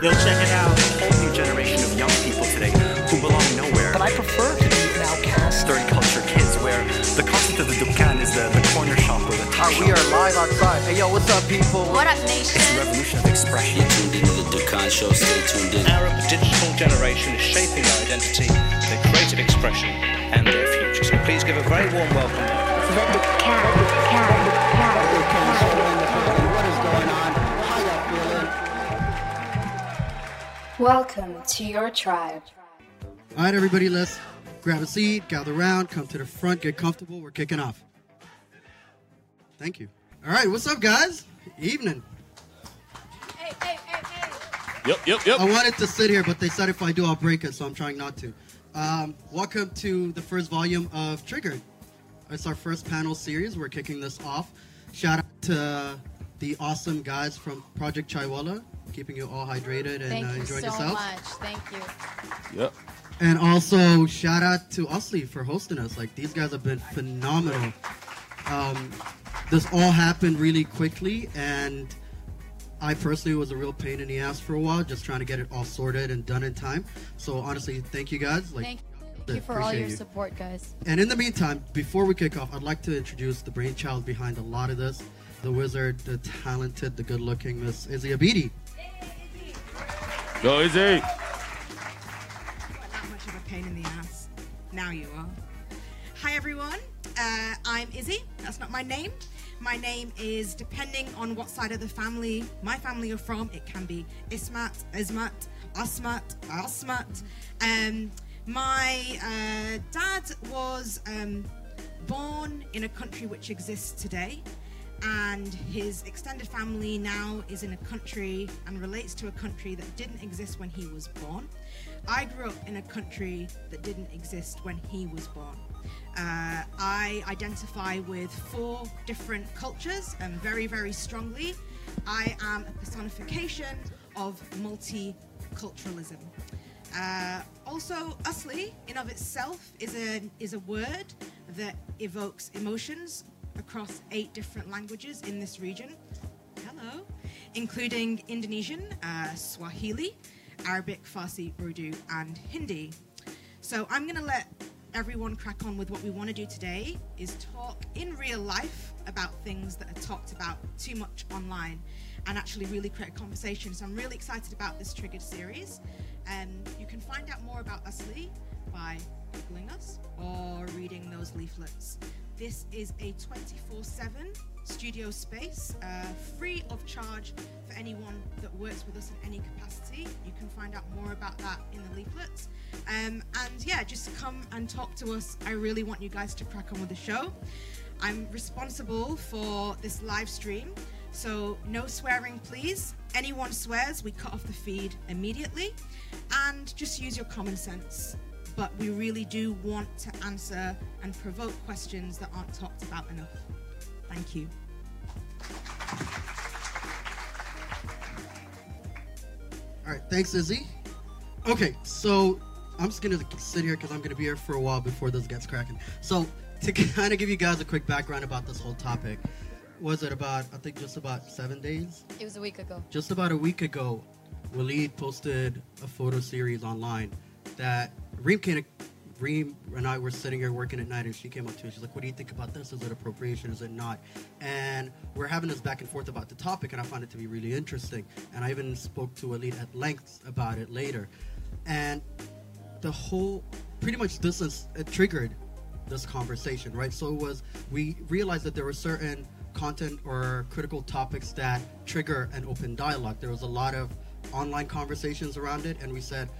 They'll check it out. A whole new generation of young people today who belong nowhere. But I prefer to be an outcast. Third culture kids where the concept of the dukkan is the, the corner shop or the tea Uh, shop. we are live outside. Hey, yo, what's up, people? What up, nation? It's a revolution of expression. You're tuned into the Dukkan Show. Stay tuned in. Arab digital generation is shaping their identity, their creative expression, and their future. So please give a very warm welcome. What Welcome to your tribe. All right, everybody, let's grab a seat, gather around, come to the front, get comfortable. We're kicking off. Thank you. All right, what's up, guys? Evening. Hey, hey, hey, hey. Yep, yep, yep. I wanted to sit here, but they said if I do, I'll break it, so I'm trying not to. Um, welcome to the first volume of Triggered. It's our first panel series. We're kicking this off. Shout out to the awesome guys from Project Chaiwala, keeping you all hydrated and Thank uh, you enjoying so yourselves. much. Thank you. Yep. And also shout out to Usly for hosting us. Like these guys have been phenomenal. Um, this all happened really quickly, and I personally was a real pain in the ass for a while, just trying to get it all sorted and done in time. So honestly, thank you guys. Like, Thank, thank you for all your you. support, guys. And in the meantime, before we kick off, I'd like to introduce the brainchild behind a lot of this, the wizard, the talented, the good-looking Miss Izzy Abidi. Go easy. not much of a pain in the ass. Now you are. Hi everyone, uh, I'm Izzy. That's not my name. My name is, depending on what side of the family my family are from, it can be Ismat, Ismat, Asmat, Asmat. Um, my uh, dad was um, born in a country which exists today, and his extended family now is in a country and relates to a country that didn't exist when he was born. I grew up in a country that didn't exist when he was born. Uh, I identify with four different cultures and very, very strongly. I am a personification of multiculturalism. Uh, also, usly in of itself is a is a word that evokes emotions across eight different languages in this region. Hello, including Indonesian, uh, Swahili, Arabic, Farsi, Urdu, and Hindi. So I'm going to let everyone crack on with what we want to do today is talk in real life about things that are talked about too much online and actually really create a conversation. So I'm really excited about this triggered series. Um, you can find out more about Usly by googling us or reading those leaflets. This is a 24/7 studio space, uh, free of charge for anyone that works with us in any capacity. You can find out more about that in the leaflets. Um, and yeah, just come and talk to us. I really want you guys to crack on with the show. I'm responsible for this live stream, so no swearing, please. Anyone swears, we cut off the feed immediately. And just use your common sense. But we really do want to answer and provoke questions that aren't talked about enough. Thank you. All right, thanks, Izzy. Okay, so I'm just gonna sit here because I'm gonna be here for a while before this gets cracking. So to kind of give you guys a quick background about this whole topic, was it about I think just about seven days, It was a week ago. just about a week ago, Waleed posted a photo series online that Reem came. Reem and I were sitting here working at night, and she came up to me. She's like, "What do you think about this? Is it appropriation? Is it not?" And we're having this back and forth about the topic, and I found it to be really interesting. And I even spoke to Waleed at length about it later. And the whole, pretty much, this is it triggered this conversation, right? So it was we realized that there were certain content or critical topics that trigger an open dialogue. There was a lot of online conversations around it, and we said,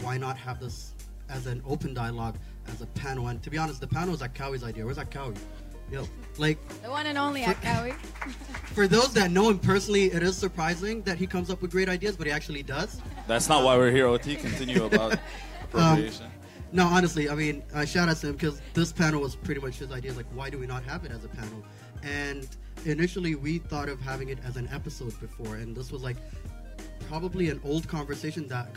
why not have this as an open dialogue, as a panel? And to be honest, the panel was Akawi's idea. Where's Akawi? Yo, like The one and only For- Akawi. for those that know him personally, it is surprising that he comes up with great ideas, but he actually does. That's not why we're here, OT. Continue about um, appropriation. No, honestly, I mean, I shout out to him because this panel was pretty much his idea. Like, why do we not have it as a panel? And initially, we thought of having it as an episode before, and this was like probably an old conversation that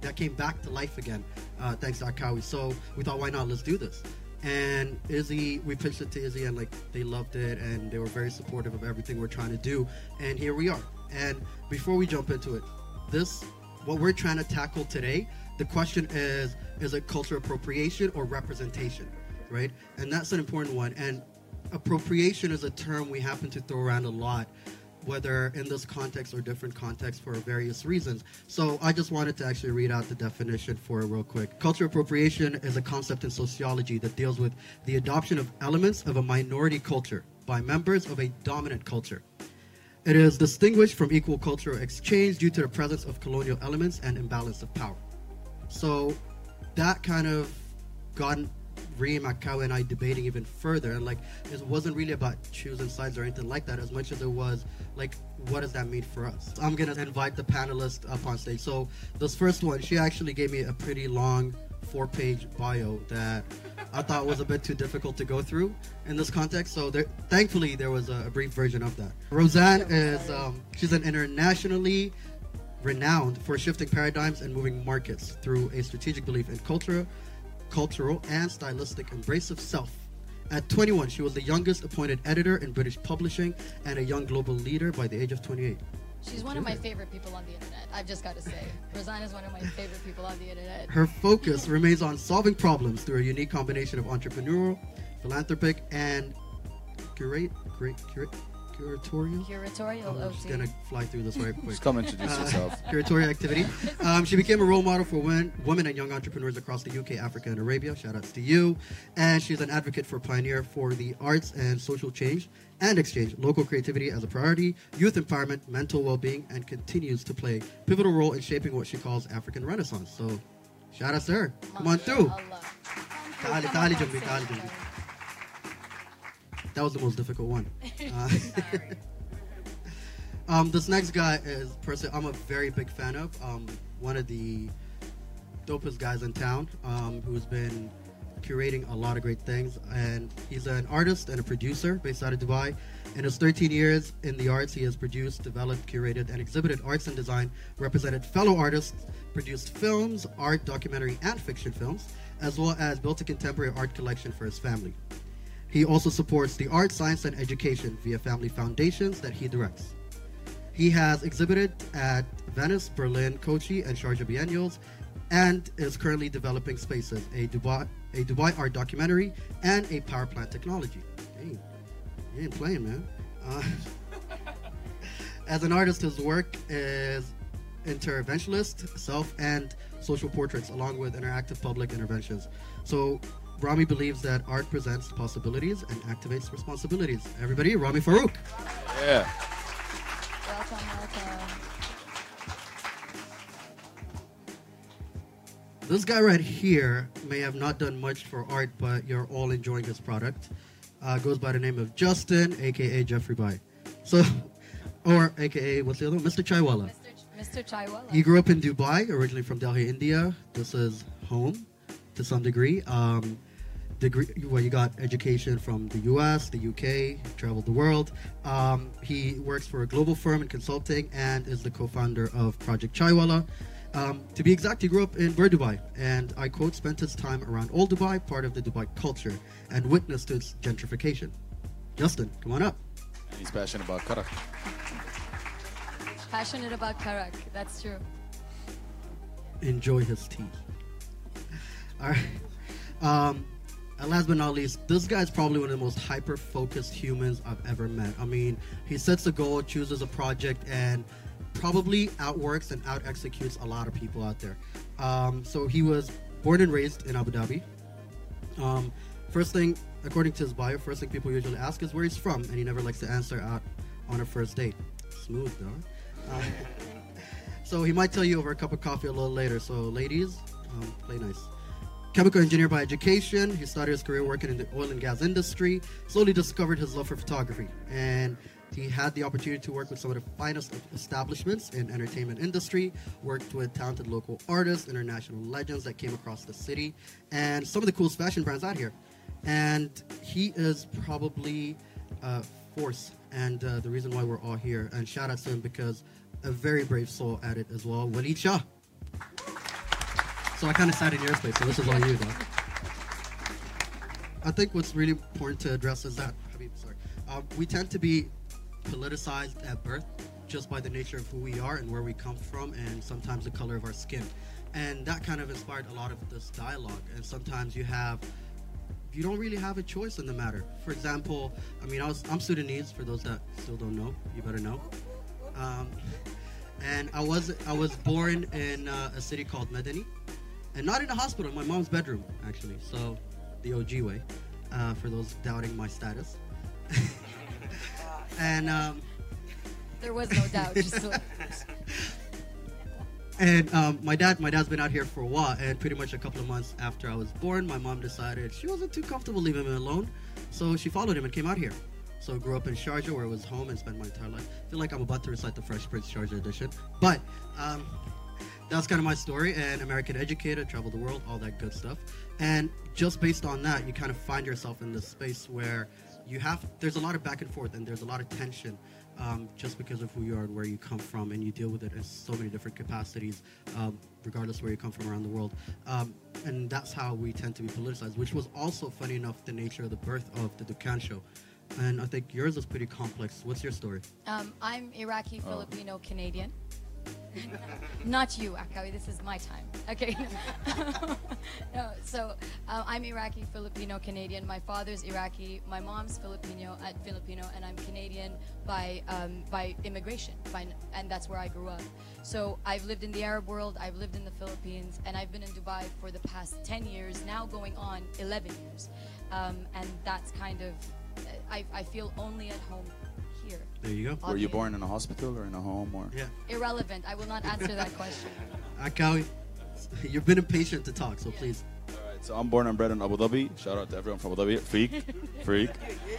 that came back to life again, uh, thanks to Akawi. So we thought, why not? Let's do this. And Izzy, we pitched it to Izzy, and like they loved it, and they were very supportive of everything we're trying to do. And here we are. And before we jump into it, this, what we're trying to tackle today, the question is, is it cultural appropriation or representation, right? And that's an important one. And appropriation is a term we happen to throw around a lot whether in this context or different contexts for various reasons. So I just wanted to actually read out the definition for it real quick. Cultural appropriation is a concept in sociology that deals with the adoption of elements of a minority culture by members of a dominant culture. It is distinguished from equal cultural exchange due to the presence of colonial elements and imbalance of power. So that kind of got Reem, Akawi, and I debating even further. And like, it wasn't really about choosing sides or anything like that, as much as it was like, what does that mean for us? I'm gonna invite the panelists up on stage. So this first one, she actually gave me a pretty long four-page bio that I thought was a bit too difficult to go through in this context. So there, thankfully, there was a, a brief version of that. Rozan is um, she's an internationally renowned for shifting paradigms and moving markets through a strategic belief in culture, cultural and stylistic embrace of self. At 21, she was the youngest appointed editor in British publishing and a young global leader by the age of 28. She's one of my favorite people on the internet. I've just got to say, Rozan is one of my favorite people on the internet. Her focus remains on solving problems through a unique combination of entrepreneurial, philanthropic, and curate, curate, curate, curatorial. Curatorial I'm just gonna fly through this right quick. Just come introduce yourself. Curatorial activity. Um, she became a role model for women, women and young entrepreneurs across the UK, Africa, and Arabia. Shout outs to you. And she's an advocate for pioneer for the arts and social change and exchange, local creativity as a priority, youth empowerment, mental well-being, and continues to play a pivotal role in shaping what she calls African Renaissance. So, shout out to her. Come on through. Allah. Tali, Come tali, on That was the most difficult one. Uh, um, this next guy is person I'm a very big fan of. Um, one of the dopest guys in town um, who's been curating a lot of great things. And he's an artist and a producer based out of Dubai. In his 13 years in the arts, he has produced, developed, curated, and exhibited arts and design, represented fellow artists, produced films, art, documentary, and fiction films, as well as built a contemporary art collection for his family. He also supports the art, science, and education via family foundations that he directs. He has exhibited at Venice, Berlin, Kochi, and Sharjah Biennials, and is currently developing Spaces, a Dubai, a Dubai art documentary, and a power plant technology. Dang, you ain't playing, man. Uh, as an artist, his work is interventionist, self, and social portraits, along with interactive public interventions. So, Rami believes that art presents possibilities and activates responsibilities. Everybody, Rami Farook. Yeah. Welcome, welcome. This guy right here may have not done much for art, but you're all enjoying his product. Uh, goes by the name of Justin, aka Jeffrey Bai. So, or aka what's the other one? Mr. Chaiwala. Mr. Ch- Mr. Chaiwala. He grew up in Dubai, originally from Delhi, India. This is home to some degree. Um, degree, well, you got education from the U.S., the U.K., traveled the world. Um, he works for a global firm in consulting and is the co-founder of Project Chaiwala. Um, to be exact, he grew up in Bur Dubai, and I quote, spent his time around old Dubai, part of the Dubai culture, and witnessed its gentrification. Justin, come on up. He's passionate about Karak. Passionate about Karak. That's true. enjoy his tea. All right. Um, and last but not least, this guy's probably one of the most hyper focused humans I've ever met. I mean, he sets a goal, chooses a project, and probably outworks and out executes a lot of people out there. Um, so he was born and raised in Abu Dhabi. Um, first thing, according to his bio, first thing people usually ask is where he's from, and he never likes to answer out on a first date. Smooth, though. Um, so he might tell you over a cup of coffee a little later. So, ladies, um, play nice. Chemical engineer by education, he started his career working in the oil and gas industry. Slowly discovered his love for photography, and he had the opportunity to work with some of the finest establishments in entertainment industry. Worked with talented local artists, international legends that came across the city, and some of the coolest fashion brands out here. And he is probably a force and uh, the reason why we're all here. And shout out to him because a very brave soul at it as well. Waleed Shah. So I kind of sat in your space, so this is all you, though. I think what's really important to address is that, sorry, uh, we tend to be politicized at birth. just by the nature of who we are and where we come from, and sometimes the color of our skin. And that kind of inspired a lot of this dialogue. And sometimes you have you don't really have a choice in the matter. For example, I mean, I was, I'm Sudanese. For those that still don't know, you better know. Um, and I was I was born in uh, a city called Medani, and not in a hospital. In my mom's bedroom, actually. So, the OG way. Uh, for those doubting my status. and um, There was no doubt. Just and um, my dad, my dad's been out here for a while, and pretty much a couple of months after I was born, my mom decided she wasn't too comfortable leaving him alone, so she followed him and came out here. So I grew up in Sharjah, where I was home, and spent my entire life. I feel like I'm about to recite the Fresh Prince Sharjah edition, but um, that's kind of my story. And American educated, traveled the world, all that good stuff. And just based on that, you kind of find yourself in this space where you have there's a lot of back and forth, and there's a lot of tension um, just because of who you are and where you come from, and you deal with it in so many different capacities, um, regardless where you come from around the world. Um, and that's how we tend to be politicized, which was also, funny enough, the nature of the birth of the Dukkan show. And I think yours is pretty complex. What's your story? um, I'm Iraqi, Filipino, Canadian. Not you, Akawi. This is my time. Okay. no, so uh, I'm Iraqi, Filipino, Canadian. My father's Iraqi. My mom's Filipino, uh, Filipino, and I'm Canadian by um, by immigration. By, and that's where I grew up. So I've lived in the Arab world. I've lived in the Philippines, and I've been in Dubai for the past 10 years. Now going on 11 years, um, and that's kind of I, I feel only at home here. There you go. Were you born in a hospital or in a home or? Yeah. Irrelevant. I will not answer that question. Akawi, you've been impatient to talk, so please. Alright, so I'm born and bred in Abu Dhabi. Shout out to everyone from Abu Dhabi. Freak, freak.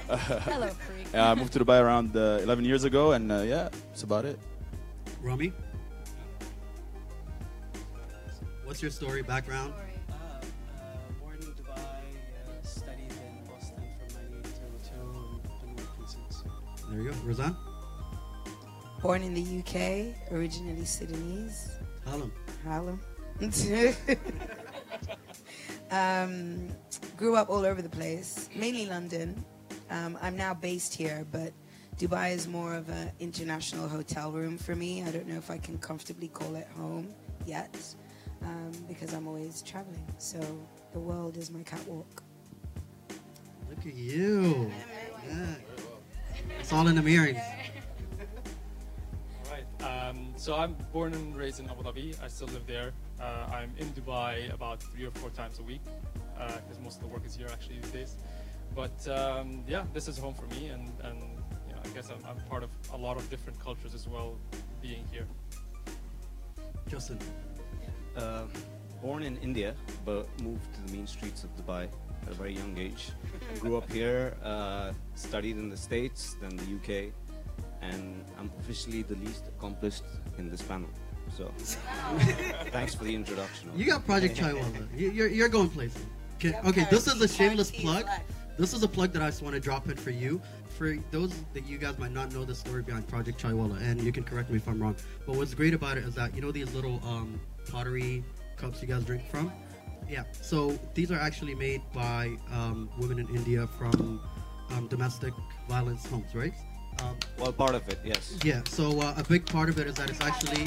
Hello, freak. Uh, I moved to Dubai around uh, 11 years ago, and uh, yeah, that's about it. Rami? What's your story, background? There you go. Rozan? Born in the UK, originally Sudanese. Harlem. Harlem. um, grew up all over the place, mainly London. Um, I'm now based here, but Dubai is more of an international hotel room for me. I don't know if I can comfortably call it home yet um, because I'm always traveling. So the world is my catwalk. Look at you. Yeah. It's all in the mirrors. Right. Um, so I'm born and raised in Abu Dhabi. I still live there. Uh, I'm in Dubai about three or four times a week because most of the work is here actually these days. But um, yeah, this is home for me, and, and you know, I guess I'm, I'm part of a lot of different cultures as well, being here. Justin. Uh, born in India, but moved to the mean streets of Dubai at a very young age. Grew up here, uh, studied in the States, then the UK, and I'm officially the least accomplished in this panel. So, thanks for the introduction. You got Project Chaiwala. You- You're, you're going places. Okay, okay, this is a shameless plug. This is a plug that I just want to drop in for you. For those that you guys might not know the story behind Project Chaiwala, and you can correct me if I'm wrong. But what's great about it is that you know these little um, pottery cups you guys drink from. Yeah. So these are actually made by um, women in India from um, domestic violence homes, right? Um, Well, part of it, yes. yeah. So uh, a big part of it is that it's actually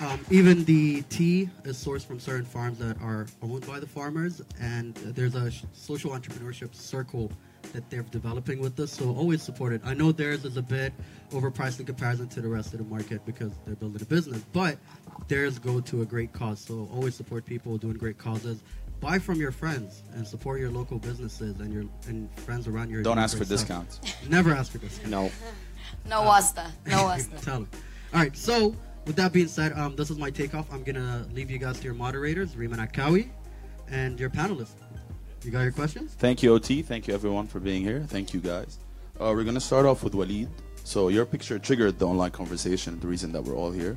um, even the tea is sourced from certain farms that are owned by the farmers, and there's a social entrepreneurship circle that they're developing with us. So always support it. I know theirs is a bit overpriced in comparison to the rest of the market because they're building a business, but theirs go to a great cause. So always support people doing great causes. Buy from your friends and support your local businesses and your and friends around your. Don't ask for stuff. discounts. Never ask for discounts. No. No wasta. No wasta. Tell them. All right. So with that being said, um, this is my takeoff. I'm gonna leave you guys to your moderators, Reem and Akawi, and your panelists. You got your questions? Thank you, OT. Thank you, everyone, for being here. Thank you, guys. Uh, we're going to start off with Waleed. So, your picture triggered the online conversation, the reason that we're all here.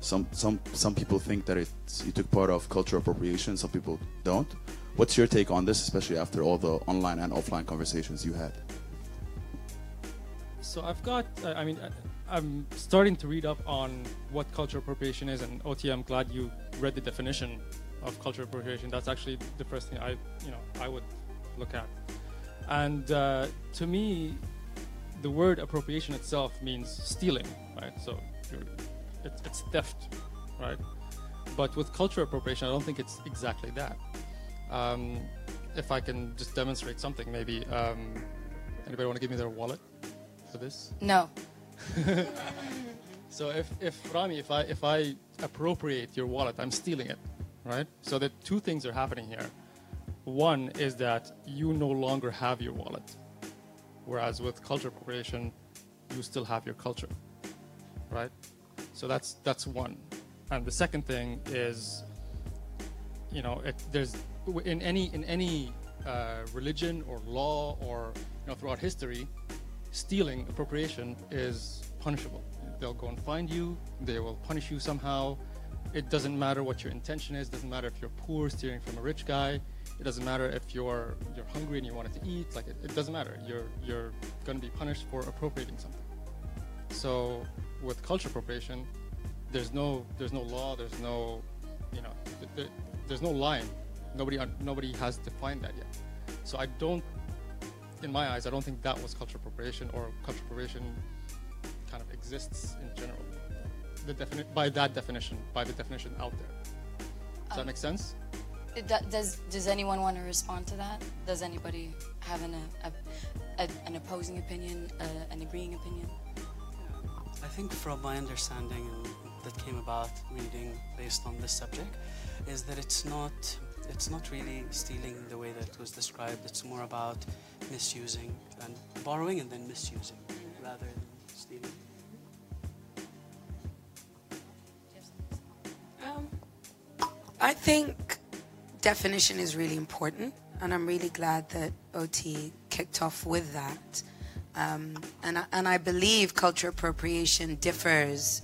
Some, some, some people think that it's, you took part of cultural appropriation, some people don't. What's your take on this, especially after all the online and offline conversations you had? So I've got, uh, I mean, I- I'm starting to read up on what cultural appropriation is, and OT, I'm glad you read the definition of cultural appropriation. That's actually the first thing I, you know, I would look at. And uh, to me, the word appropriation itself means stealing, right? So you're, it's, it's theft, right? But with cultural appropriation, I don't think it's exactly that. Um, if I can just demonstrate something, maybe. Um, anybody want to give me their wallet for this? No. So if, if Rami, if I if I appropriate your wallet, I'm stealing it, right? So the two things are happening here. One is that you no longer have your wallet, whereas with culture appropriation, you still have your culture, right? So that's that's one. And the second thing is, you know, it, there's in any in any uh, religion or law or you know throughout history, stealing appropriation is punishable. They'll go and find you. They will punish you somehow. It doesn't matter what your intention is. It Doesn't matter if you're poor stealing from a rich guy. It doesn't matter if you're you're hungry and you wanted to eat. Like it, it doesn't matter. You're you're going to be punished for appropriating something. So with culture appropriation, there's no there's no law. There's no you know th- th- there's no line. Nobody nobody has defined that yet. So I don't, in my eyes, I don't think that was culture appropriation or culture appropriation kind of exists in general. The defini- by that definition, by the definition out there. Does that Um, make sense? It do- Does Does anyone want to respond to that? Does anybody have an a, a, an opposing opinion, uh, an agreeing opinion? I think from my understanding that came about reading based on this subject is that it's not it's not really stealing the way that it was described. It's more about misusing and borrowing and then misusing rather than I think definition is really important, and I'm really glad that OT kicked off with that. Um, and, I, and I believe culture appropriation differs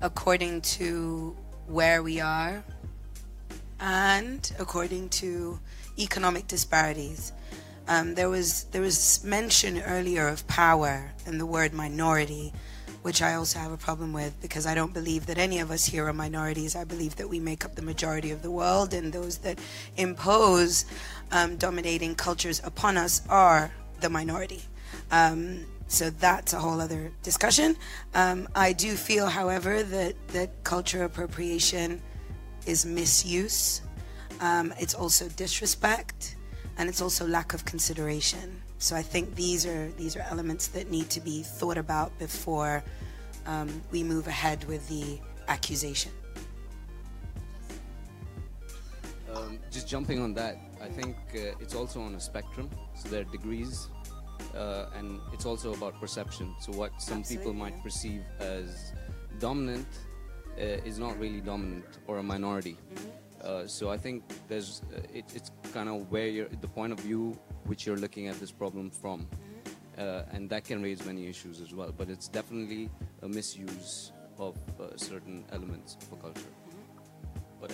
according to where we are and according to economic disparities. Um, there was there was mention earlier of power and the word minority, which I also have a problem with because I don't believe that any of us here are minorities. I believe that we make up the majority of the world, and those that impose um, dominating cultures upon us are the minority. Um, so that's a whole other discussion. Um, I do feel, however, that that culture appropriation is misuse. Um, it's also disrespect, and it's also lack of consideration. So I think these are these are elements that need to be thought about before um, we move ahead with the accusation. Um, just jumping on that, I think uh, it's also on a spectrum. So there are degrees, uh, and it's also about perception. So what some people might perceive as dominant uh, is not really dominant or a minority. Uh, so I think there's uh, it, it's kind of where you're the point of view which you're looking at this problem from, uh, and that can raise many issues as well. But it's definitely a misuse of uh, certain elements of a culture, but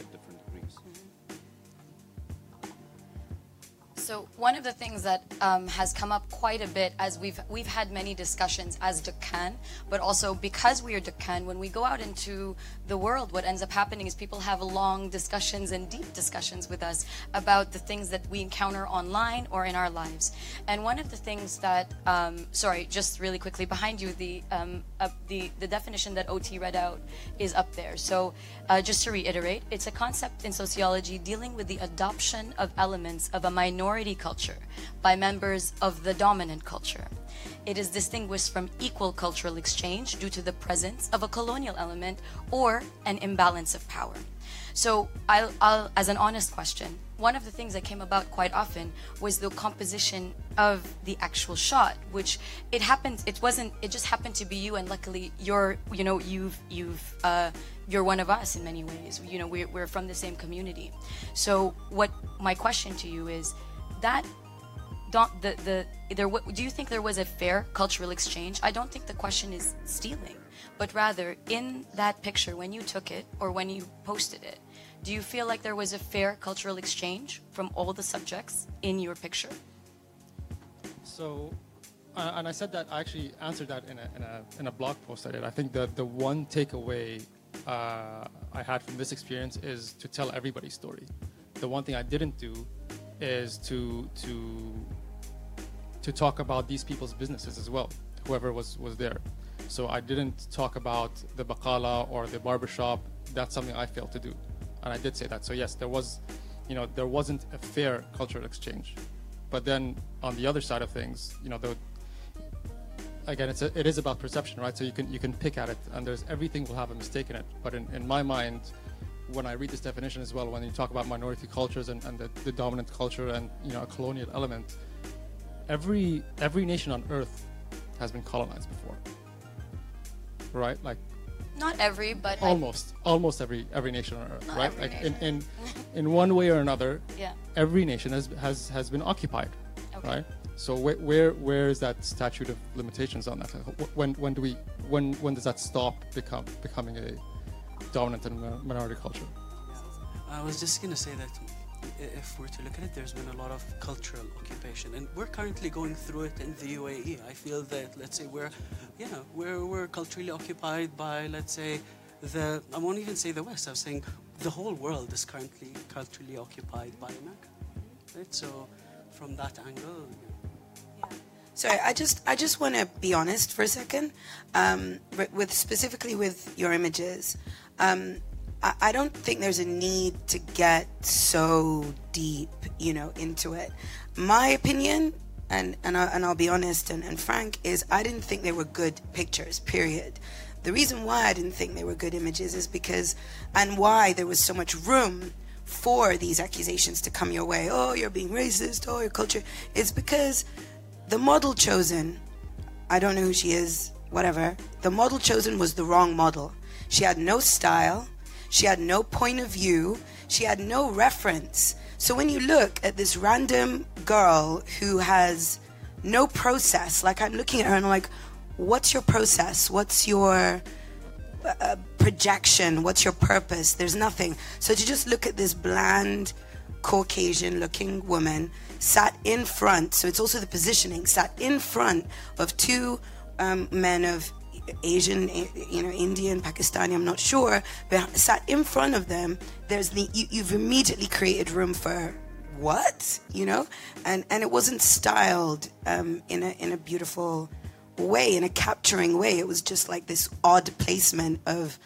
So one of the things that um, has come up quite a bit as we've we've had many discussions as Dukkan, but also because we are Dukkan, when we go out into the world, what ends up happening is people have long discussions and deep discussions with us about the things that we encounter online or in our lives. And one of the things that, um, sorry, just really quickly behind you, the um, uh, the the definition that OT read out is up there. So uh, just to reiterate, it's a concept in sociology dealing with the adoption of elements of a minority culture by members of the dominant culture. It is distinguished from equal cultural exchange due to the presence of a colonial element or an imbalance of power. So, I'll, I'll, as an honest question, one of the things that came about quite often was the composition of the actual shot, which it happened. It wasn't. It just happened to be you, and luckily, you're. You know, you've you've. Uh, you're one of us in many ways. You know, we're, we're from the same community. So, what my question to you is, that don't the the there do you think there was a fair cultural exchange i don't think the question is stealing but rather in that picture when you took it or when you posted it do you feel like there was a fair cultural exchange from all the subjects in your picture So, uh, and I said that I actually answered that in a, in a, in a blog post I did. I think the, the one takeaway uh, I had from this experience is to tell everybody's story. The one thing I didn't do is to to to talk about these people's businesses as well, whoever was was there. So I didn't talk about the bakala or the barbershop. That's something I failed to do, and I did say that. So yes, there was, you know, there wasn't a fair cultural exchange. But then on the other side of things, you know, the, again, it's a, it is about perception, right? So you can you can pick at it, and there's everything will have a mistake in it. But in, in my mind, when I read this definition as well, when you talk about minority cultures and, and the, the dominant culture and you know a colonial element, every every nation on earth has been colonized before, right? Like Not every, but like, almost almost every every nation on earth, right? like in, in in one way or another, Yeah. every nation has has has been occupied, Okay. right? So where, where where is that statute of limitations on that? When when do we when when does that stop become becoming a dominant and mi- minority culture? I was just going to say that if we're to look at it, there's been a lot of cultural occupation, and we're currently going through it in the UAE. I feel that, let's say, we're, you know, we're, we're culturally occupied by, let's say, the, I won't even say the West, I'm saying the whole world is currently culturally occupied by America. Right? So, from that angle, Sorry, I just I just want to be honest for a second, um, with specifically with your images. Um, I, I don't think there's a need to get so deep, you know, into it. My opinion, and and, I, and I'll be honest and, and frank, is I didn't think they were good pictures. Period. The reason why I didn't think they were good images is because, and why there was so much room for these accusations to come your way. Oh, you're being racist. Oh, your culture. It's because the model chosen, I don't know who she is, whatever. The model chosen was the wrong model. She had no style. She had no point of view. She had no reference. So when you look at this random girl who has no process, like I'm looking at her and I'm like, what's your process? What's your uh, projection? What's your purpose? There's nothing. So to just look at this bland, Caucasian looking woman sat in front, so it's also the positioning, sat in front of two um, men of Asian, eh, you know, Indian, Pakistani, I'm not sure, but sat in front of them. There's the, you, you've immediately created room for what, you know? And, and it wasn't styled um, in, a, in a beautiful way, in a capturing way. It was just like this odd placement of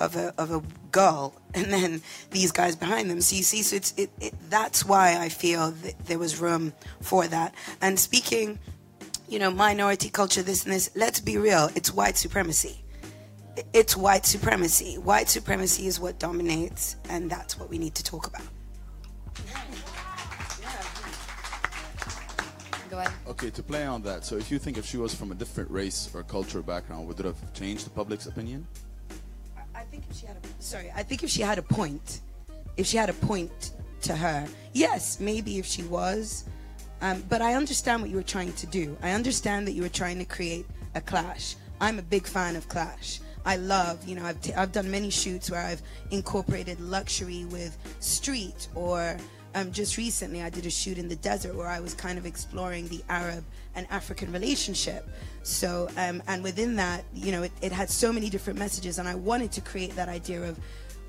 of a of a girl, and then these guys behind them. So you see, so it's it, it that's why I feel that there was room for that. And speaking, you know, minority culture, this and this. Let's be real. It's white supremacy. It's white supremacy. White supremacy is what dominates, and that's what we need to talk about. Go ahead. Okay, to play on that, so if you think if she was from a different race or cultural background, would it have changed the public's opinion? I think if she had a sorry, I think if she had a point, if she had a point to her, yes, maybe if she was. Um, but I understand what you were trying to do. I understand that you were trying to create a clash. I'm a big fan of clash. I love, you know, I've, t- I've done many shoots where I've incorporated luxury with street, or um, just recently I did a shoot in the desert where I was kind of exploring the Arab and African relationship. So, um, and within that, you know, it, it had so many different messages, and I wanted to create that idea of,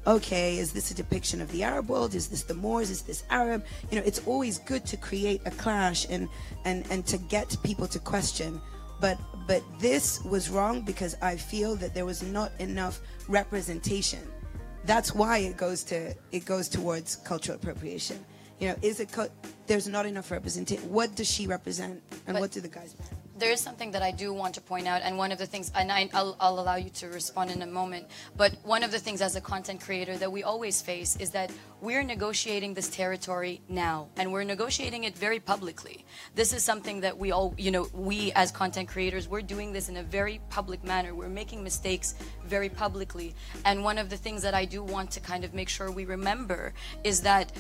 okay, is this a depiction of the Arab world? Is this the Moors? Is this Arab? You know, it's always good to create a clash and and and to get people to question. But but this was wrong because I feel that there was not enough representation. That's why it goes to it goes towards cultural appropriation. You know, is it there's not enough representation? What does she represent, and But- what do the guys? Represent? There is something that I do want to point out, and one of the things, and I, I'll, I'll allow you to respond in a moment, but one of the things as a content creator that we always face is that we're negotiating this territory now, and we're negotiating it very publicly. This is something that we all, you know, we as content creators, we're doing this in a very public manner. We're making mistakes very publicly, and one of the things that I do want to kind of make sure we remember is that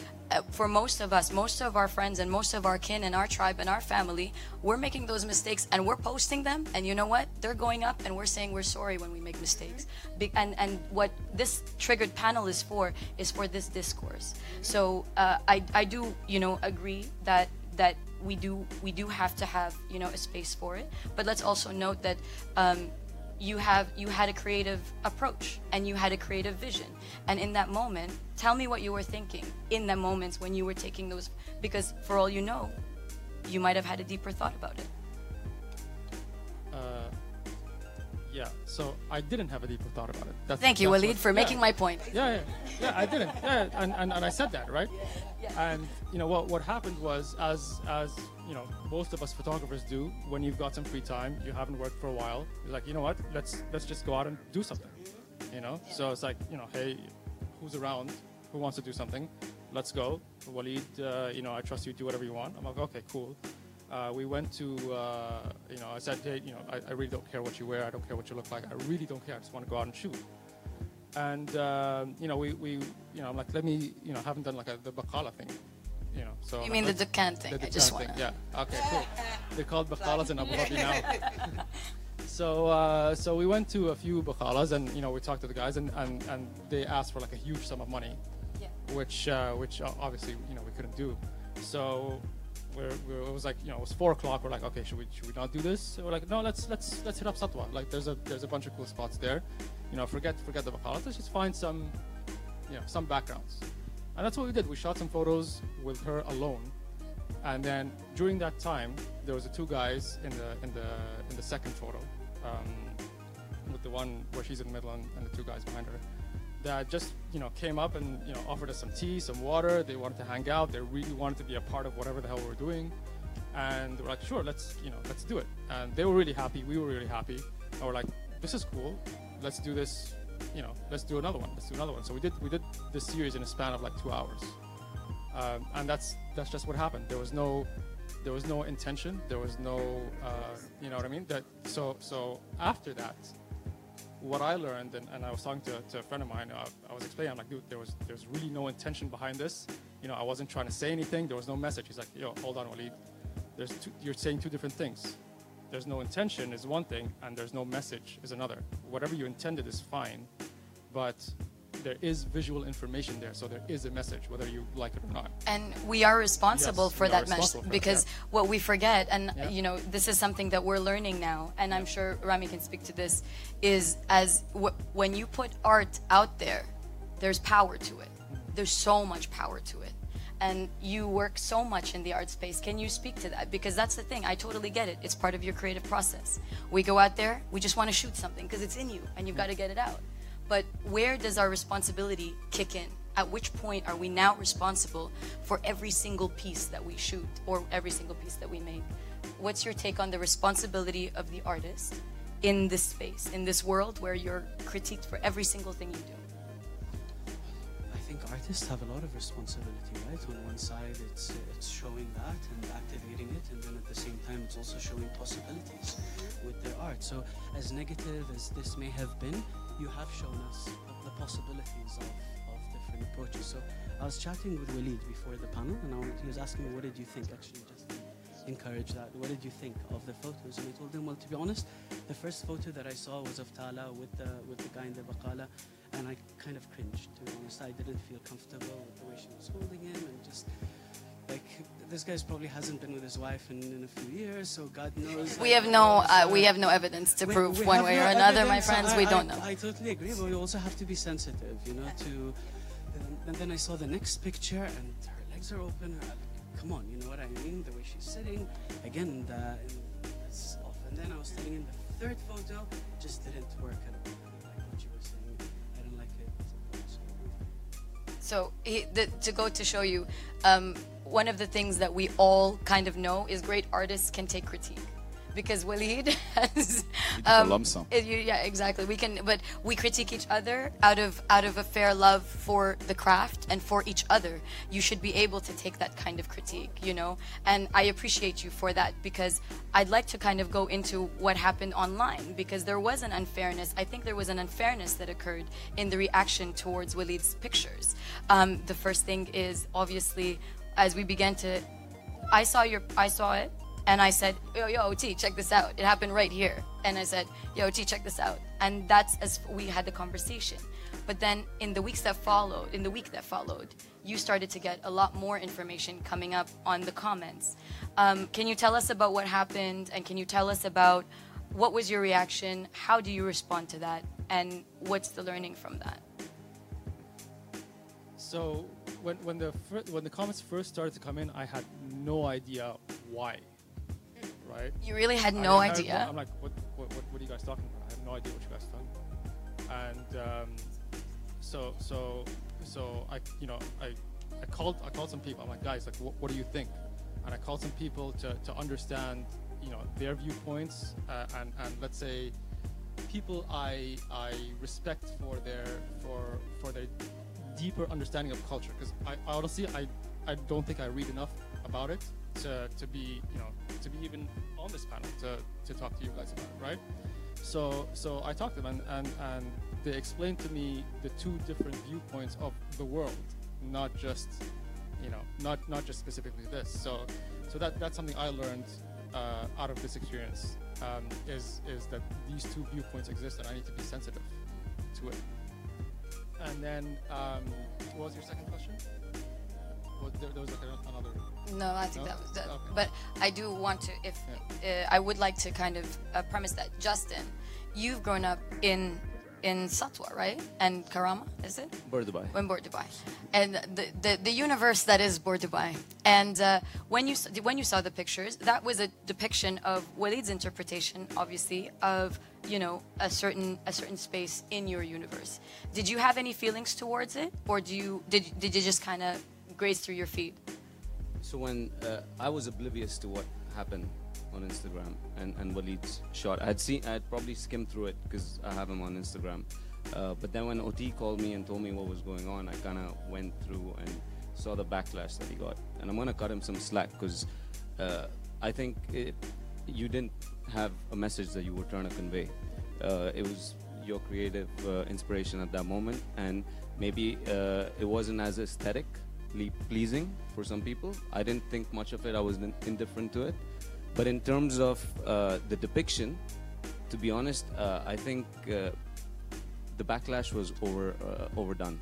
for most of us, most of our friends and most of our kin and our tribe and our family, we're making those mistakes and we're posting them. And you know what? They're going up and we're saying we're sorry when we make mistakes. Be- and and what this triggered panel is for is for this discourse. So uh, I I do you know agree that that we do we do have to have you know a space for it. But let's also note that. Um, you have you had a creative approach and you had a creative vision and in that moment tell me what you were thinking in the moments when you were taking those because for all you know you might have had a deeper thought about it. Uh, yeah, so I didn't have a deeper thought about it. That's, Thank you, that's Waleed, what- for yeah. making my point. Yeah, yeah, yeah. I didn't. Yeah, and, and, and I said that, right? And you know what? What happened was, as as you know, most of us photographers do, when you've got some free time, you haven't worked for a while. You're like, you know what? Let's let's just go out and do something. You know. So it's like, you know, hey, who's around? Who wants to do something? Let's go. Waleed, uh, you know, I trust you. Do whatever you want. I'm like, okay, cool. Uh, we went to, uh, you know, I said, hey, you know, I, I really don't care what you wear. I don't care what you look like. I really don't care. I just want to go out and shoot. And um, you know, we, we, you know, I'm like, let me, you know, I haven't done like a, the Baqala thing. So You mean the let's- Dukkan thing. the I just wanna- Yeah. Okay. Cool. They're called Baqalas in Abu Dhabi now. So, uh, so we went to a few bakalas, and you know, we talked to the guys, and, and, and they asked for like a huge sum of money, which uh, which uh, obviously you know we couldn't do. So, we're, we're, it was like you know it was four o'clock. We're like, okay, should we should we not do this? So we're like, no, let's let's let's hit up Satwa. Like, there's a there's a bunch of cool spots there. You know, forget forget the bakalas. Let's just find some, you know, some backgrounds, and that's what we did. We shot some photos with her alone. And then during that time, there was the two guys in the in the in the second photo, um, with the one where she's in the middle and, and the two guys behind her, that just you know came up and you know offered us some tea, some water. They wanted to hang out. They really wanted to be a part of whatever the hell we were doing, and we're like, sure, let's you know let's do it. And they were really happy. We were really happy. And we're like, this is cool. Let's do this. You know, let's do another one. Let's do another one. So we did we did this series in a span of like two hours um, and that's that's just what happened. There was no there was no intention. There was no uh, you know what I mean. That so so after that, what I learned and, and I was talking to, to a friend of mine. I, I was explaining. I'm like, dude, there was there's really no intention behind this. You know, I wasn't trying to say anything. There was no message. He's like, yo, hold on, Waleed. There's two, you're saying two different things. There's no intention is one thing, and there's no message is another. Whatever you intended is fine, but there is visual information there, so there is a message, whether you like it or not. And we are responsible Yes, for that responsible for it, because yeah. what we forget, and Yeah. you know, this is something that we're learning now, and I'm sure Rami can speak to this, is as w- when you put art out there, there's power to it. Mm-hmm. There's so much power to it. And you work so much in the art space. Can you speak to that? Because that's the thing. I totally get it. It's part of your creative process. We go out there, we just want to shoot something because it's in you and you've got to get it out. But where does our responsibility kick in? At which point are we now responsible for every single piece that we shoot or every single piece that we make? What's your take on the responsibility of the artist in this space, in this world where you're critiqued for every single thing you do? Artists have a lot of responsibility, right? On one side, it's it's showing that and activating it, and then at the same time, it's also showing possibilities with their art. So, as negative as this may have been, you have shown us the possibilities of, of different approaches. So, I was chatting with Waleed before the panel, and I he was asking me, "What did you think?" Actually, just encourage that. What did you think of the photos? And I told him, well, to be honest, the first photo that I saw was of Tala with the with the guy in the baqala, and I kind of cringed. To be honest, I didn't feel comfortable with the way she was holding him, and just like this guy's probably hasn't been with his wife in, in a few years, so God knows. We have no, uh, we have no evidence to we- prove we one way no or another, my friends. I- we I- don't know. I totally agree, but we also have to be sensitive, you know. To and then I saw the next picture, and her legs are open. Her, come on, you know what I mean? The way she's sitting, again, the, and it's off. And then I was telling him the third photo just didn't work at all. So he, the, to go to show you, um, one of the things that we all kind of know is great artists can take critique. Because Waleed has, a lump sum. it- you- yeah, exactly. We can, but we critique each other out of out of a fair love for the craft and for each other. You should be able to take that kind of critique, you know. And I appreciate you for that because I'd like to kind of go into what happened online because there was an unfairness. I think there was an unfairness that occurred in the reaction towards Waleed's pictures. Um, the first thing is obviously as we began to, I saw your, I saw it, and I said, yo, yo, T, check this out. It happened right here. And I said, yo, T, check this out. And that's as we had the conversation. But then in the weeks that followed, in the week that followed, you started to get a lot more information coming up on the comments. Um, can you tell us about what happened? And can you tell us about what was your reaction? How do you respond to that? And what's the learning from that? So when when the when the comments first started to come in, I had no idea why, right? You really had no I- idea? I'm like, what, what, what, what are you guys talking about? I have no idea what you guys are talking about. And um, so, so, so I, you know, I, I called, I called some people. I'm like, guys, like, what, what do you think? And I called some people to, to understand, you know, their viewpoints uh, and, and let's say people I, I respect for their, for, for their deeper understanding of culture. Because I, I honestly, I, I don't think I read enough about it to, to be, you know, to be even on this panel to, to talk to you guys about right? So, so I talked to them and, and, and they explained to me the two different viewpoints of the world, not just, you know, not, not just specifically this. So, so that, that's something I learned uh, out of this experience um, is, is that these two viewpoints exist and I need to be sensitive to it. And then, um, what was your second question? What, there, there was like another. No, I think No? that was that. Okay. But I do want to, if uh, I would like to kind of uh, premise that Justin, you've grown up in in Satwa, right? And Karama, is it? Bur Dubai. In Bur Dubai, and the, the the universe that is Bur Dubai. And uh, when you when you saw the pictures, that was a depiction of Waleed's interpretation, obviously, of you know a certain a certain space in your universe. Did you have any feelings towards it, or do you did did you just kind of graze through your feed? So when uh, I was oblivious to what happened on Instagram and, and Waleed's shot, I'd seen, I had probably skimmed through it because I have him on Instagram. Uh, but then when OT called me and told me what was going on, I kind of went through and saw the backlash that he got. And I'm gonna cut him some slack because uh, I think it, you didn't have a message that you were trying to convey. Uh, it was your creative uh, inspiration at that moment, and maybe uh, it wasn't as aesthetically pleasing for some people. I didn't think much of it. I was indifferent to it. But in terms of uh, the depiction, to be honest, uh, I think uh, the backlash was over uh, overdone.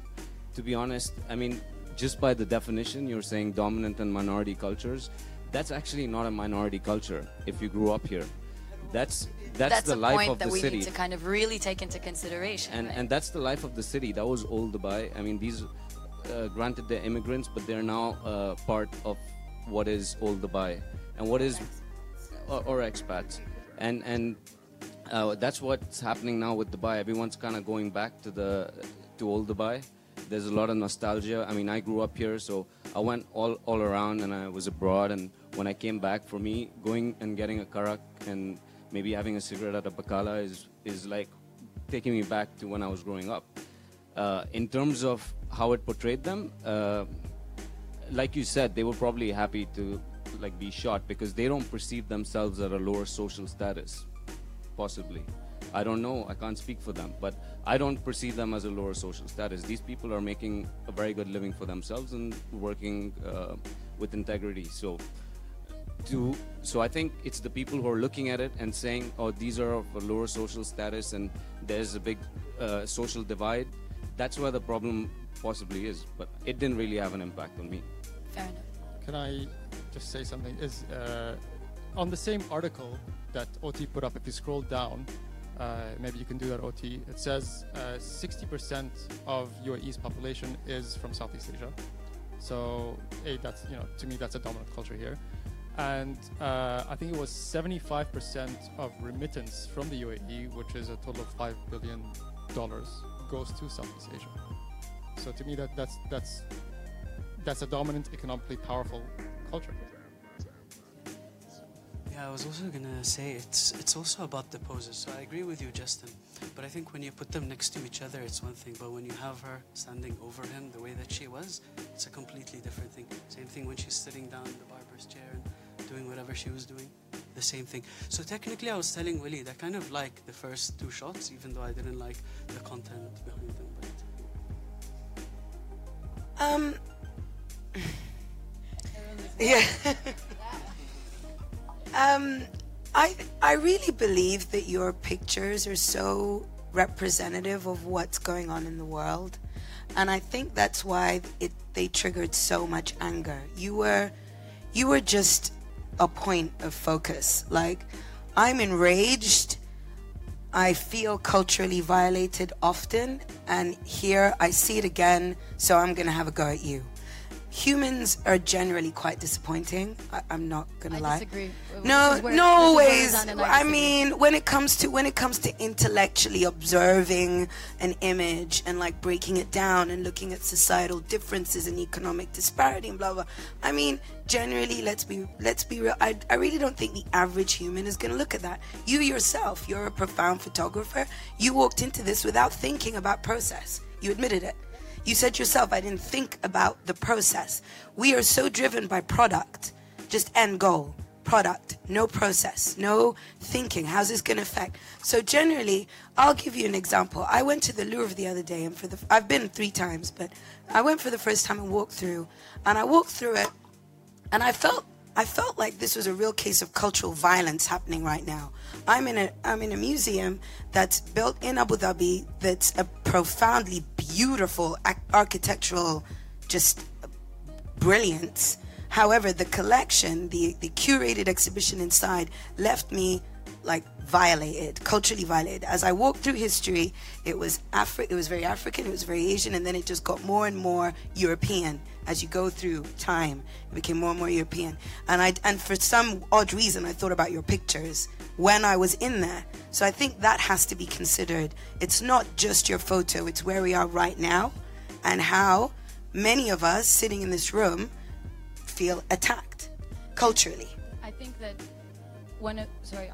To be honest, I mean, just by the definition, you're saying dominant and minority cultures. That's actually not a minority culture. If you grew up here, that's that's, the a life point of that the we city need to kind of really take into consideration. and right? and that's the life of the city. That was old Dubai. I mean, these, uh, granted, they're immigrants, but they're now uh, part of what is old Dubai, and what is or, or expats, and and uh, that's what's happening now with Dubai. Everyone's kind of going back to the to old Dubai. There's a lot of nostalgia. I mean, I grew up here, so I went all all around, and I was abroad. And when I came back, for me, going and getting a karak and maybe having a cigarette at a bakala is is like taking me back to when I was growing up. Uh, in terms of how it portrayed them, uh, like you said, they were probably happy to like be shot because they don't perceive themselves at a lower social status. Possibly, I don't know. I can't speak for them, but I don't perceive them as a lower social status. These people are making a very good living for themselves and working uh, with integrity. So to so I think it's the people who are looking at it and saying, "Oh, these are of a lower social status, and there's a big uh, social divide." That's where the problem possibly is, but it didn't really have an impact on me. Fair enough. Can I just say something? Is uh, on the same article that OT put up, if you scroll down, uh, maybe you can do that, OT. It says uh, 60% of UAE's population is from Southeast Asia. So, a that's you know to me that's a dominant culture here, and uh, I think it was 75% of remittance from the UAE, which is a total of five billion dollars, goes to Southeast Asia. So to me that that's that's that's a dominant, economically powerful culture. Yeah, I was also gonna say it's it's also about the poses. So I agree with you, Justin. But I think when you put them next to each other, it's one thing. But when you have her standing over him the way that she was, it's a completely different thing. Same thing when she's sitting down in the barber's chair and doing whatever she was doing. The same thing. So technically, I was telling Willie that kind of like the first two shots, even though I didn't like the content behind them. Um. Yeah. um, I I really believe that your pictures are so representative of what's going on in the world, and I think that's why it they triggered so much anger. You were you were just a point of focus. Like I'm enraged. I feel culturally violated often, and here I see it again, so I'm gonna have a go at you. Humans are generally quite disappointing. I, I'm not gonna I lie. disagree. No, where- no this is ways. I I mean, when it comes to when it comes to intellectually observing an image and like breaking it down and looking at societal differences and economic disparity and blah blah. I mean, generally, let's be let's be real. I, I really don't think the average human is gonna look at that. You yourself, you're a profound photographer. You walked into this without thinking about process. You admitted it. You said yourself, I didn't think about the process. We are so driven by product, just end goal, product, no process, no thinking. How's this going to affect? So generally, I'll give you an example. I went to the Louvre the other day, and for the I've been three times, but I went for the first time and walked through, and I walked through it, and I felt I felt like this was a real case of cultural violence happening right now. I'm in a I'm in a museum that's built in Abu Dhabi that's a profoundly beautiful architectural just brilliance. However, the collection, the the curated exhibition inside left me like violated, culturally violated. As I walked through history, it was Afri- it was very African, it was very Asian, and then it just got more and more European as you go through time. It became more and more European. And I and for some odd reason I thought about your pictures when I was in there. So I think that has to be considered. It's not just your photo, it's where we are right now and how many of us sitting in this room feel attacked culturally. I think that of sorry.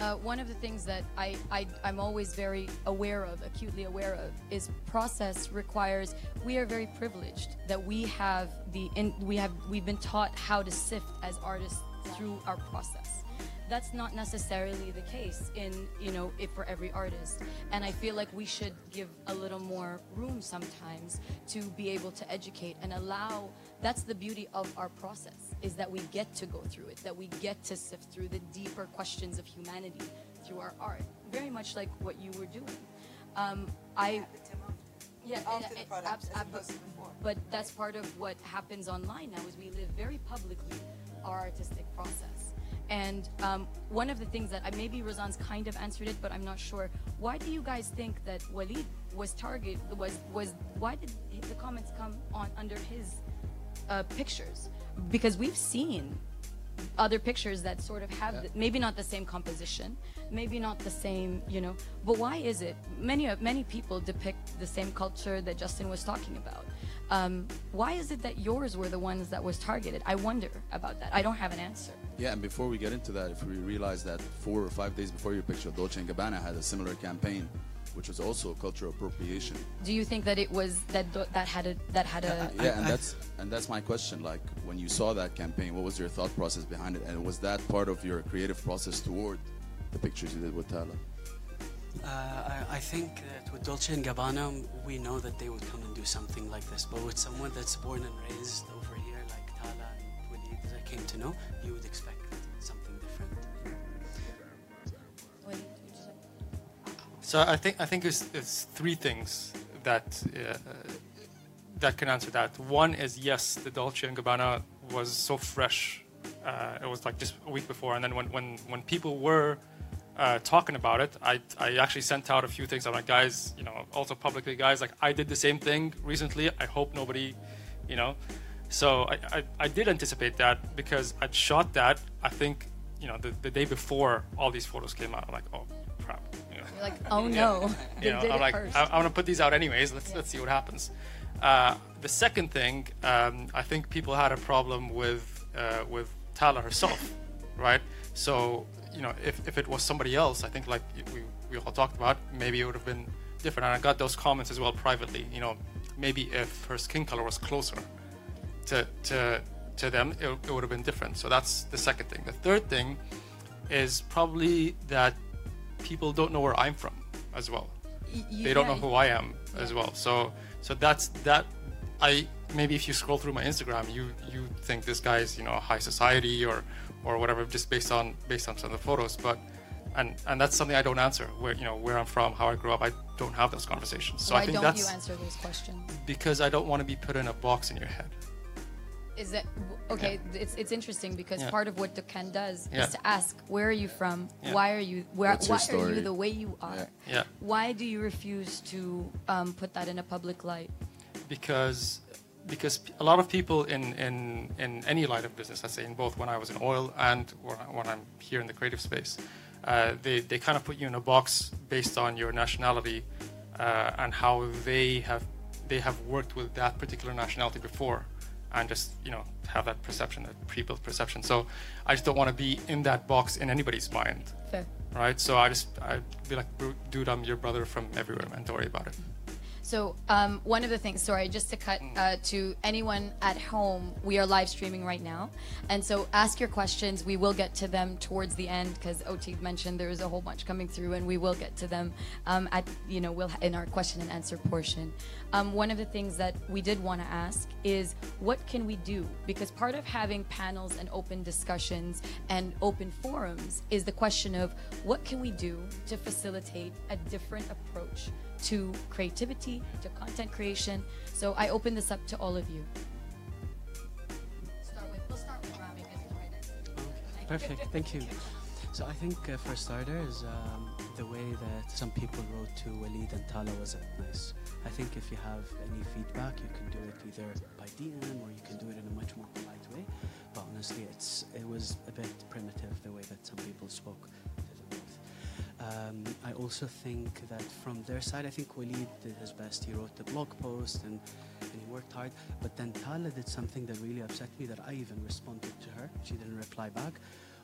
Uh, one of the things that I, I I'm always very aware of, acutely aware of, is process requires. We are very privileged that we have the in, we have we've been taught how to sift as artists through our process. That's not necessarily the case in you know if for every artist, and I feel like we should give a little more room sometimes to be able to educate and allow. That's the beauty of our process is that we get to go through it, that we get to sift through the deeper questions of humanity through our art. Very much like what you were doing. Um, I yeah, After it- the it- abs- ab- opposed but that's part of what happens online now is we live very publicly our artistic process. And um, one of the things that I, maybe Rozan's kind of answered it, but I'm not sure. Why do you guys think that Waleed was target was was why did the comments come on under his uh, pictures? Because we've seen other pictures that sort of have the, maybe not the same composition, maybe not the same, you know. But why is it many of many people depict the same culture that Justin was talking about? Um, why is it that yours were the ones that was targeted? I wonder about that. I don't have an answer. Yeah, and before we get into that, if we realize that four or five days before your picture, Dolce & Gabbana had a similar campaign, which was also cultural appropriation. Do you think that it was that that had a that had a yeah, and that's and that's my question. Like, when you saw that campaign, what was your thought process behind it, and was that part of your creative process toward the pictures you did with Tala? Uh, I, I think that with Dolce and Gabbana, we know that they would come and do something like this. But with someone that's born and raised over here, like Tala and Waleed, that I came to know, you would expect So I think I think it's, it's three things that uh, that can answer that. One is yes, the Dolce and Gabbana was so fresh. Uh, it was like just a week before, and then when when when people were uh, talking about it, I I actually sent out a few things. I'm like, guys, you know, also publicly, guys, like I did the same thing recently. I hope nobody, you know. So I, I, I did anticipate that because I'd shot that. I think you know the, the day before all these photos came out. I'm like, oh? You're like, oh Yeah. no, You know, I'm like, first. I, I want to put these out anyways. Let's let's see what happens. Uh, the second thing, um, I think people had a problem with uh, with Tala herself, right? So you know, if, if it was somebody else, I think like we we all talked about, maybe it would have been different. And I got those comments as well privately. You know, maybe if her skin color was closer to to to them, it, it would have been different. So that's the second thing. The third thing is probably that people don't know where I'm from as well. Y- y- they don't yeah, know who I am as well. So so that's that. I maybe if you scroll through my Instagram, you you think this guy's you know high society or or whatever just based on based on some of the photos, but. And, and that's something I don't answer. Where you know where I'm from, how I grew up. I don't have those conversations. So Why I think don't that's you answer those questions? because I don't want to be put in a box in your head. Is that okay? It's it's interesting because Yeah. part of what Dukkan does Yeah. is to ask where are you from? Yeah. Why are you where? What's your why are you the way you are? Yeah. Why do you refuse to um, put that in a public light? because because a lot of people in, in, in any line of business, let's say in both when I was in oil and when I- when I'm here in the creative space, uh, they, they kind of put you in a box based on your nationality uh, and how they have they have worked with that particular nationality before and just you know have that perception that pre-built perception. So i just don't want to be in that box in anybody's mind. Fair. right? So i just i'd be like dude i'm your brother from everywhere man. Don't worry about it So um, one of the things, sorry, just to cut uh, to anyone at home, we are live streaming right now, and so ask your questions. We will get to them towards the end because OT mentioned there is a whole bunch coming through, and we will get to them um, at you know we'll in our question and answer portion. Um, one of the things that we did want to ask is what can we do because part of having panels and open discussions and open forums is the question of what can we do to facilitate a different approach to creativity, to content creation. So I open this up to all of you. Perfect, thank you. So I think uh, for starters, um, the way that some people wrote to Waleed and Tala wasn't nice. I think if you have any feedback, you can do it either by DM or you can do it in a much more polite way. But honestly, it's it was a bit primitive the way Um, I also think that from their side, I think Waleed did his best. He wrote the blog post and, and he worked hard. But then Tala did something that really upset me that I even responded to her. She didn't reply back,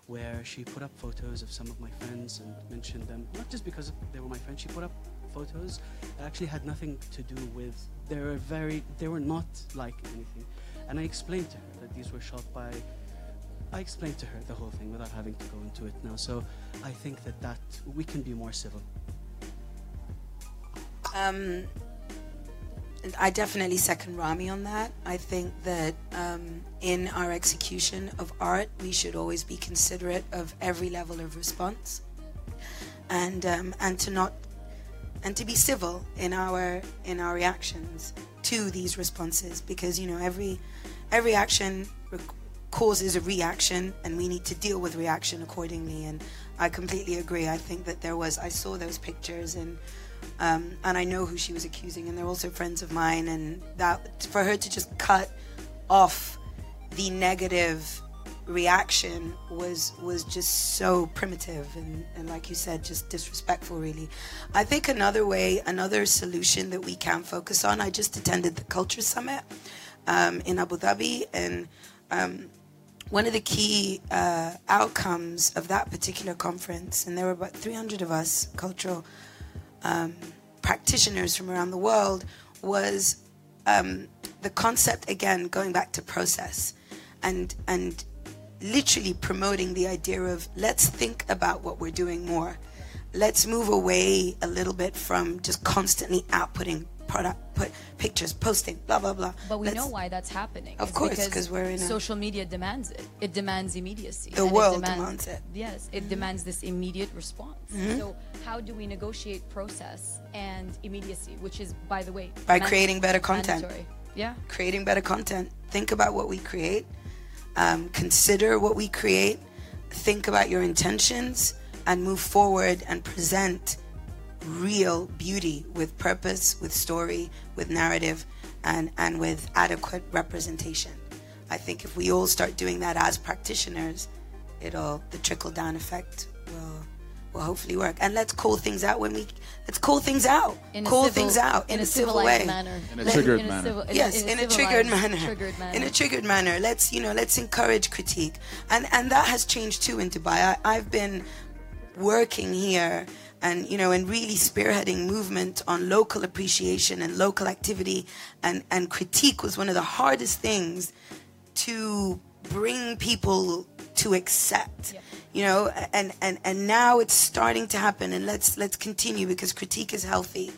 where she put up photos of some of my friends and mentioned them, not just because they were my friends, she put up photos that actually had nothing to do with, they were very, they were not like anything. And I explained to her that these were shot by I explained to her the whole thing without having to go into it now. So I think that that we can be more civil. Um, I definitely second Rami on that. I think that um, in our execution of art, we should always be considerate of every level of response, and um, and to not and to be civil in our in our reactions to these responses, because you know every every action causes a reaction, and we need to deal with reaction accordingly. And I completely agree. I think that there was I saw those pictures and um, and I know who she was accusing, and they're also friends of mine. And that for her to just cut off the negative reaction was was just so primitive and, and like you said just disrespectful really i think another way another solution that we can focus on i just attended the culture summit um, in abu dhabi and um, one of the key uh, outcomes of that particular conference and there were about 300 of us cultural um, practitioners from around the world was um, the concept again going back to process and and literally promoting the idea of let's think about what we're doing more. Let's move away a little bit from just constantly outputting product put pictures posting blah blah blah But we Let's- know why that's happening. Of It's course, because we're in a- social media demands it. It demands immediacy. The world demands- demands it. Yes, it demands this immediate response. Mhm. So how do we negotiate process and immediacy, which is, by the way, by man- creating better content mandatory. Yeah. creating better content think about what we create um, consider what we create think about your intentions and move forward and present real beauty with purpose with story with narrative and and with adequate representation. I think if we all start doing that as practitioners it'll the trickle down effect will will hopefully work. And let's call things out when we let's call things out. In call civil- things out in, in a a civil civilized way. manner. In a Let- triggered in a manner. civil- in a- yes in a a triggered manner. triggered manner. in a triggered manner. Let's you know let's encourage critique. And and that has changed too in dubai. I, i've been working here and you know and really spearheading movement on local appreciation and local activity. And and critique was one of the hardest things to bring people to accept you know and and and now it's starting to happen. And let's let's continue because critique is healthy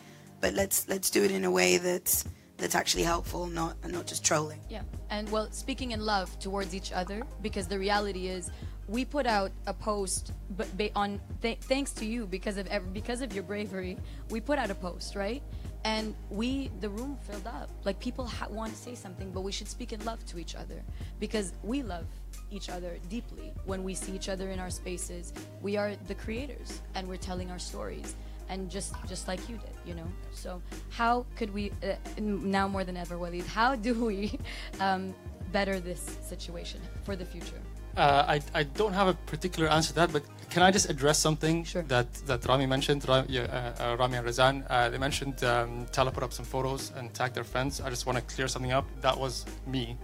but let's let's do it in a way that's that's actually helpful not and not just trolling. Yeah, and well, speaking in love towards each other, because the reality is, we put out a post, but on th- thanks to you because of because of your bravery, we put out a post, right? And we, the room filled up. Like people want to say something, but we should speak in love to each other because we love each other deeply when we see each other in our spaces. We are the creators, and we're telling our stories. and just just like you did, you know. So how could we uh, now more than ever, Waleed? How do we um, better this situation for the future? Uh, I, I don't have a particular answer to that, but can I just address something that, that Rami mentioned, Ra- yeah, uh, uh, Rami and Rozan? Uh, they mentioned um, Tala put up some photos and tag their friends. I just want to clear something up. That was me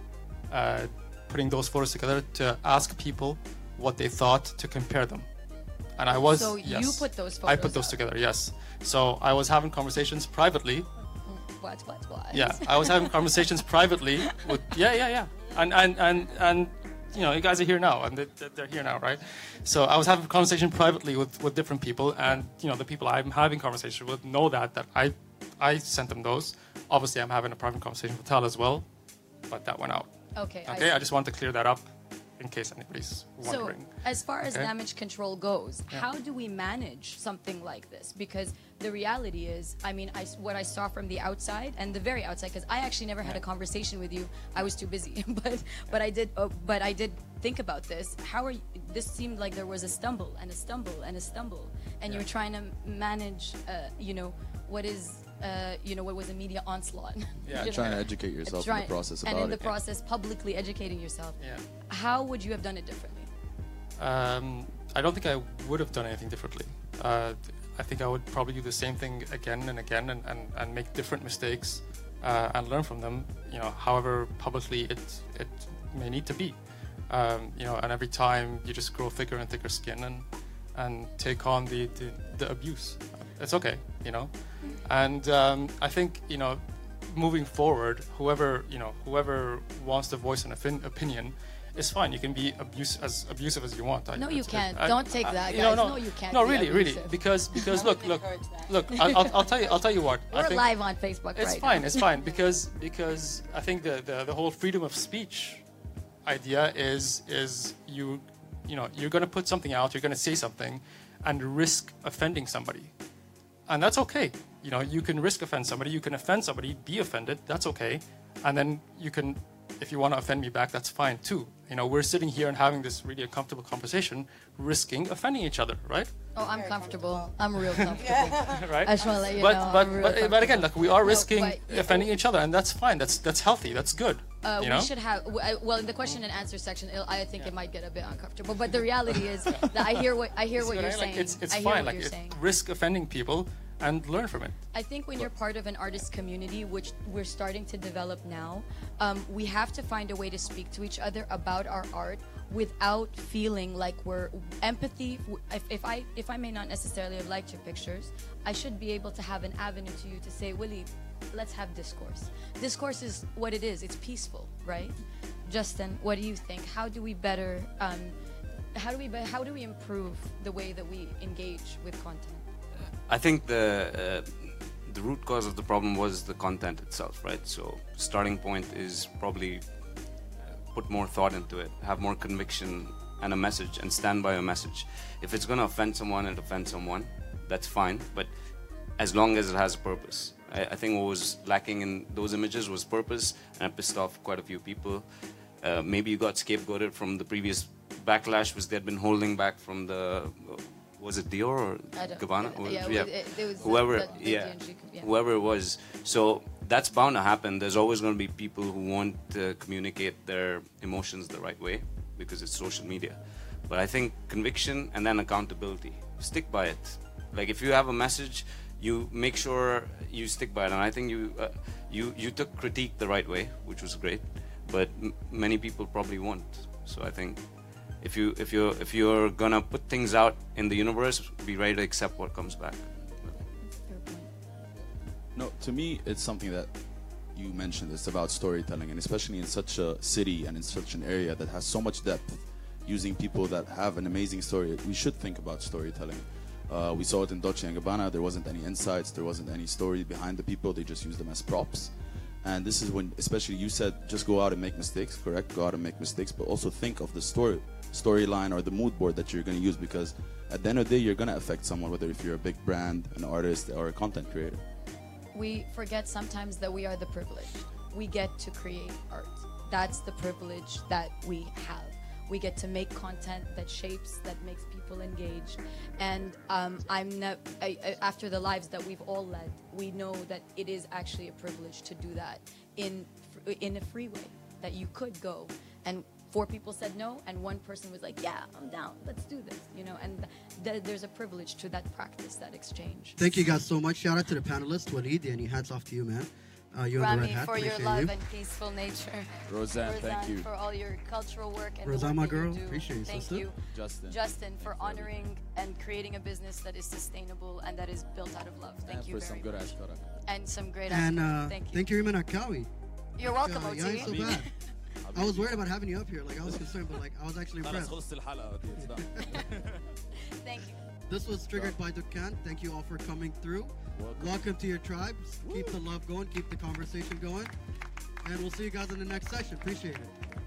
uh, putting those photos together to ask people what they thought to compare them. And I was. So you put those I put those up. together, yes. So I was having conversations privately What what what? yeah, I was having conversations privately with yeah, yeah, yeah, and and and and you know, you guys are here now, and they- they're here now, right? So I was having a conversation privately with with different people, and you know, the people I'm having conversation with know that that I I sent them those. Obviously, I'm having a private conversation with Tal as well, but that went out. Okay, Okay, see. I, just want to clear that up in case anybody's So, as far as Okay? damage control goes, Yeah. how do we manage something like this? Because the reality is, I mean, I, what I saw from the outside and the very outside, because I actually never had a conversation with you. I was too busy, but but I did. Uh, but I did think about this. How are you, this seemed like there was a stumble and a stumble and a stumble, and you're trying to manage, uh, you know, what is. Uh, you know what was a media onslaught. Yeah, You know? trying to educate yourself in the process and in the it. process, publicly educating yourself. Yeah. How would you have done it differently? Um, I don't think I would have done anything differently. Uh, I think I would probably do the same thing again and again and, and, and make different mistakes uh, and learn from them, you know, however publicly it, it may need to be. Um, you know, and every time you just grow thicker and thicker skin and, and take on the, the, the abuse. It's okay, you know. And um, I think, you know, moving forward, whoever, you know, whoever wants to voice an opin- opinion, it's fine. You can be abuse as abusive as you want. I- No, you can't. I- Don't take I- that, you know, no, No, you can't No, be really, really, because because look, look, look. I'll, I'll, I'll tell you. I'll tell you what. We're think live on Facebook It's right fine. now. It's fine because because I think the, the the whole freedom of speech idea is is you you know you're going to put something out. You're going to say something, and risk offending somebody, and that's okay. You know, you can risk offend somebody. You can offend somebody. Be offended. That's okay, and then you can. If you want to offend me back, that's fine too. You know, we're sitting here and having this really uncomfortable conversation, risking offending each other, right? Oh, I'm comfortable. I'm real comfortable. right? I just want to let you but, know. But, but, but again, like we are No, risking but- offending each other, and that's fine. That's that's healthy. That's good. Uh, you we know? should have well in the question and answer section. I think it might get a bit uncomfortable, but the reality is that I hear what I hear See what you're mean? saying. It's it's I hear fine. Like it- risk offending people and learn from it. I think when you're part of an artist community, which we're starting to develop now, um, we have to find a way to speak to each other about our art without feeling like we're empathy. If, if I if I may not necessarily have liked your pictures, I should be able to have an avenue to you to say, Willie, let's have discourse. Discourse is what it is. It's peaceful, right? Justin, what do you think? How do we better? Um, how do we how do we improve the way that we engage with content? I think the uh, the root cause of the problem was the content itself, right? So starting point is probably uh, put more thought into it, have more conviction and a message, and stand by a message. If it's going to offend someone, it offends someone. That's fine, but as long as it has a purpose. I, I think what was lacking in those images was purpose, and pissed off quite a few people. Uh, maybe you got scapegoated from the previous backlash, which they'd been holding back from the was it Dior or Gabbana? yeah, Or- it was- it- it whoever, yeah, yeah. whoever it was. So that's bound to happen. There's always going to be people who want to communicate their emotions the right way because it's social media. But I think conviction and then accountability. Stick by it. Like if you have a message, you make sure you stick by it. And I think you uh, you you took critique the right way, which was great. But m- many people probably won't. So I think if you if you if you're gonna put things out in the universe, be ready to accept what comes back. No, to me, it's something that you mentioned. It's about storytelling, and especially in such a city and in such an area that has so much depth, using people that have an amazing story. We should think about storytelling. Uh, we saw it in Dolce Gabbana. There wasn't any insights. There wasn't any story behind the people. They just used them as props. And this is when, especially you said, just go out and make mistakes. Correct? Go out and make mistakes, but also think of the story, storyline or the mood board that you're going to use because at the end of the day, you're going to affect someone, whether if you're a big brand, an artist, or a content creator. we forget sometimes that we are the privileged. We get to create art. That's the privilege that we have. We get to make content that shapes, that makes people engaged. And um, I'm I, after the lives that we've all led, we know that it is actually a privilege to do that in in a free way. That you could go and four people said no, and one person was like, "Yeah, I'm down. Let's do this." You know, and th- there's a privilege to that practice, that exchange. Thank you guys so much. Shout out to the panelists, Waleed, and hats off to you, man. Uh, you and the red Rami, hat. for your love you. and peaceful nature. Rozan, thank you. for all your cultural work and Rozan, my work that you girl. Appreciate you, Thank sister. you, Justin. Justin, for honoring and creating a business that is sustainable and that is built out of love. Thank and you for very some good much. ass karak. And some great. And aspects. uh, thank you. thank you, Iman Akawi. You're welcome, Uh, OT. I was worried about having you up here. Like I was concerned, but like I was actually impressed. Thank you. This was triggered by Dukkan. Thank you all for coming through. Welcome, Welcome to your tribes. Woo. Keep the love going. Keep the conversation going. And we'll see you guys in the next session. Appreciate it.